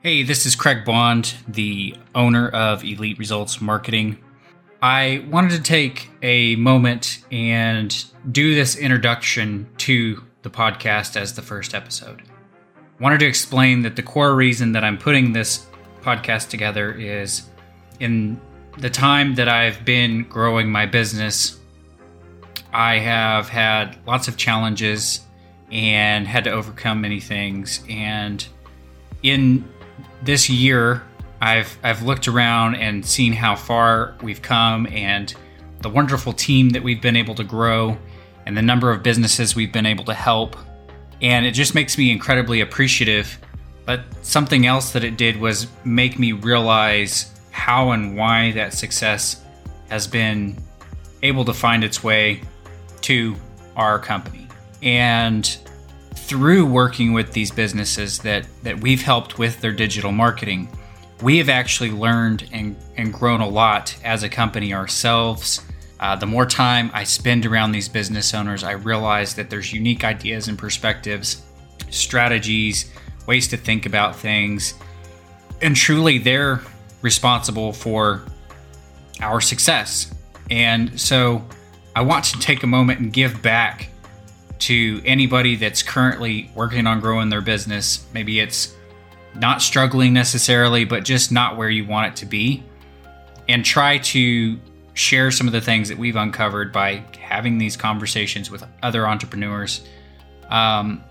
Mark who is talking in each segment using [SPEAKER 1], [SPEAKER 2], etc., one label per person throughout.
[SPEAKER 1] Hey, this is Kraig Bond, the owner of Elite Results Marketing. I wanted to take a moment and do this introduction to the podcast as the first episode. Wanted to explain that the core reason that I'm putting this podcast together is in the time that I've been growing my business, I have had lots of challenges and had to overcome many things. And in this year, I've I've looked around and seen how far we've come and the wonderful team that we've been able to grow and the number of businesses we've been able to help. And it just makes me incredibly appreciative. But something else that it did was make me realize how and why that success has been able to find its way to our company. And through working with these businesses that, that we've helped with their digital marketing, we have actually learned and, and grown a lot as a company ourselves. Uh, the more time I spend around these business owners, I realize that there's unique ideas and perspectives, strategies, ways to think about things. And truly, they're responsible for our success. And so I want to take a moment and give back to anybody that's currently working on growing their business. Maybe it's not struggling necessarily, but just not where you want it to be. And try to share some of the things that we've uncovered by having these conversations with other entrepreneurs. Um,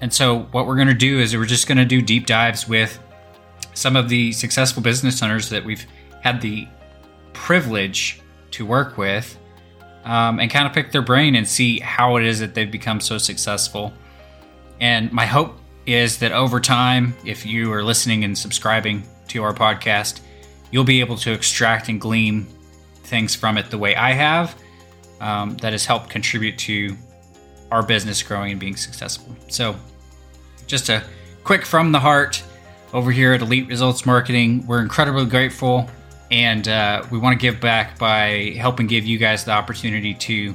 [SPEAKER 1] and so, what we're going to do is we're just going to do deep dives with some of the successful business owners that we've had the privilege to work with um, and kind of pick their brain and see how it is that they've become so successful. And my hope is that over time, if you are listening and subscribing to our podcast, you'll be able to extract and glean things from it the way I have um, that has helped contribute to our business growing and being successful. So, just a quick from the heart over here at Elite Results Marketing. We're incredibly grateful and uh, we want to give back by helping give you guys the opportunity to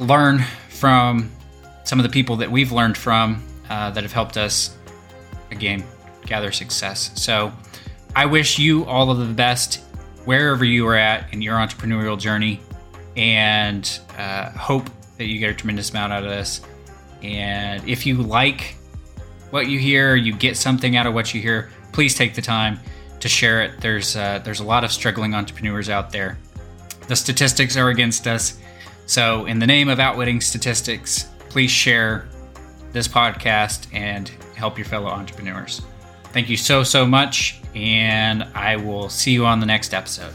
[SPEAKER 1] learn from some of the people that we've learned from uh, that have helped us again gather success. So i wish you all of the best wherever you are at in your entrepreneurial journey. And uh, hope that you get a tremendous amount out of this. And if you like what you hear you get something out of what you hear please take the time to share it. There's uh, there's a lot of struggling entrepreneurs out there. The statistics are against us. So, in the name of outwitting statistics, please share this podcast and help your fellow entrepreneurs. Thank you so, so much, and I will see you on the next episode.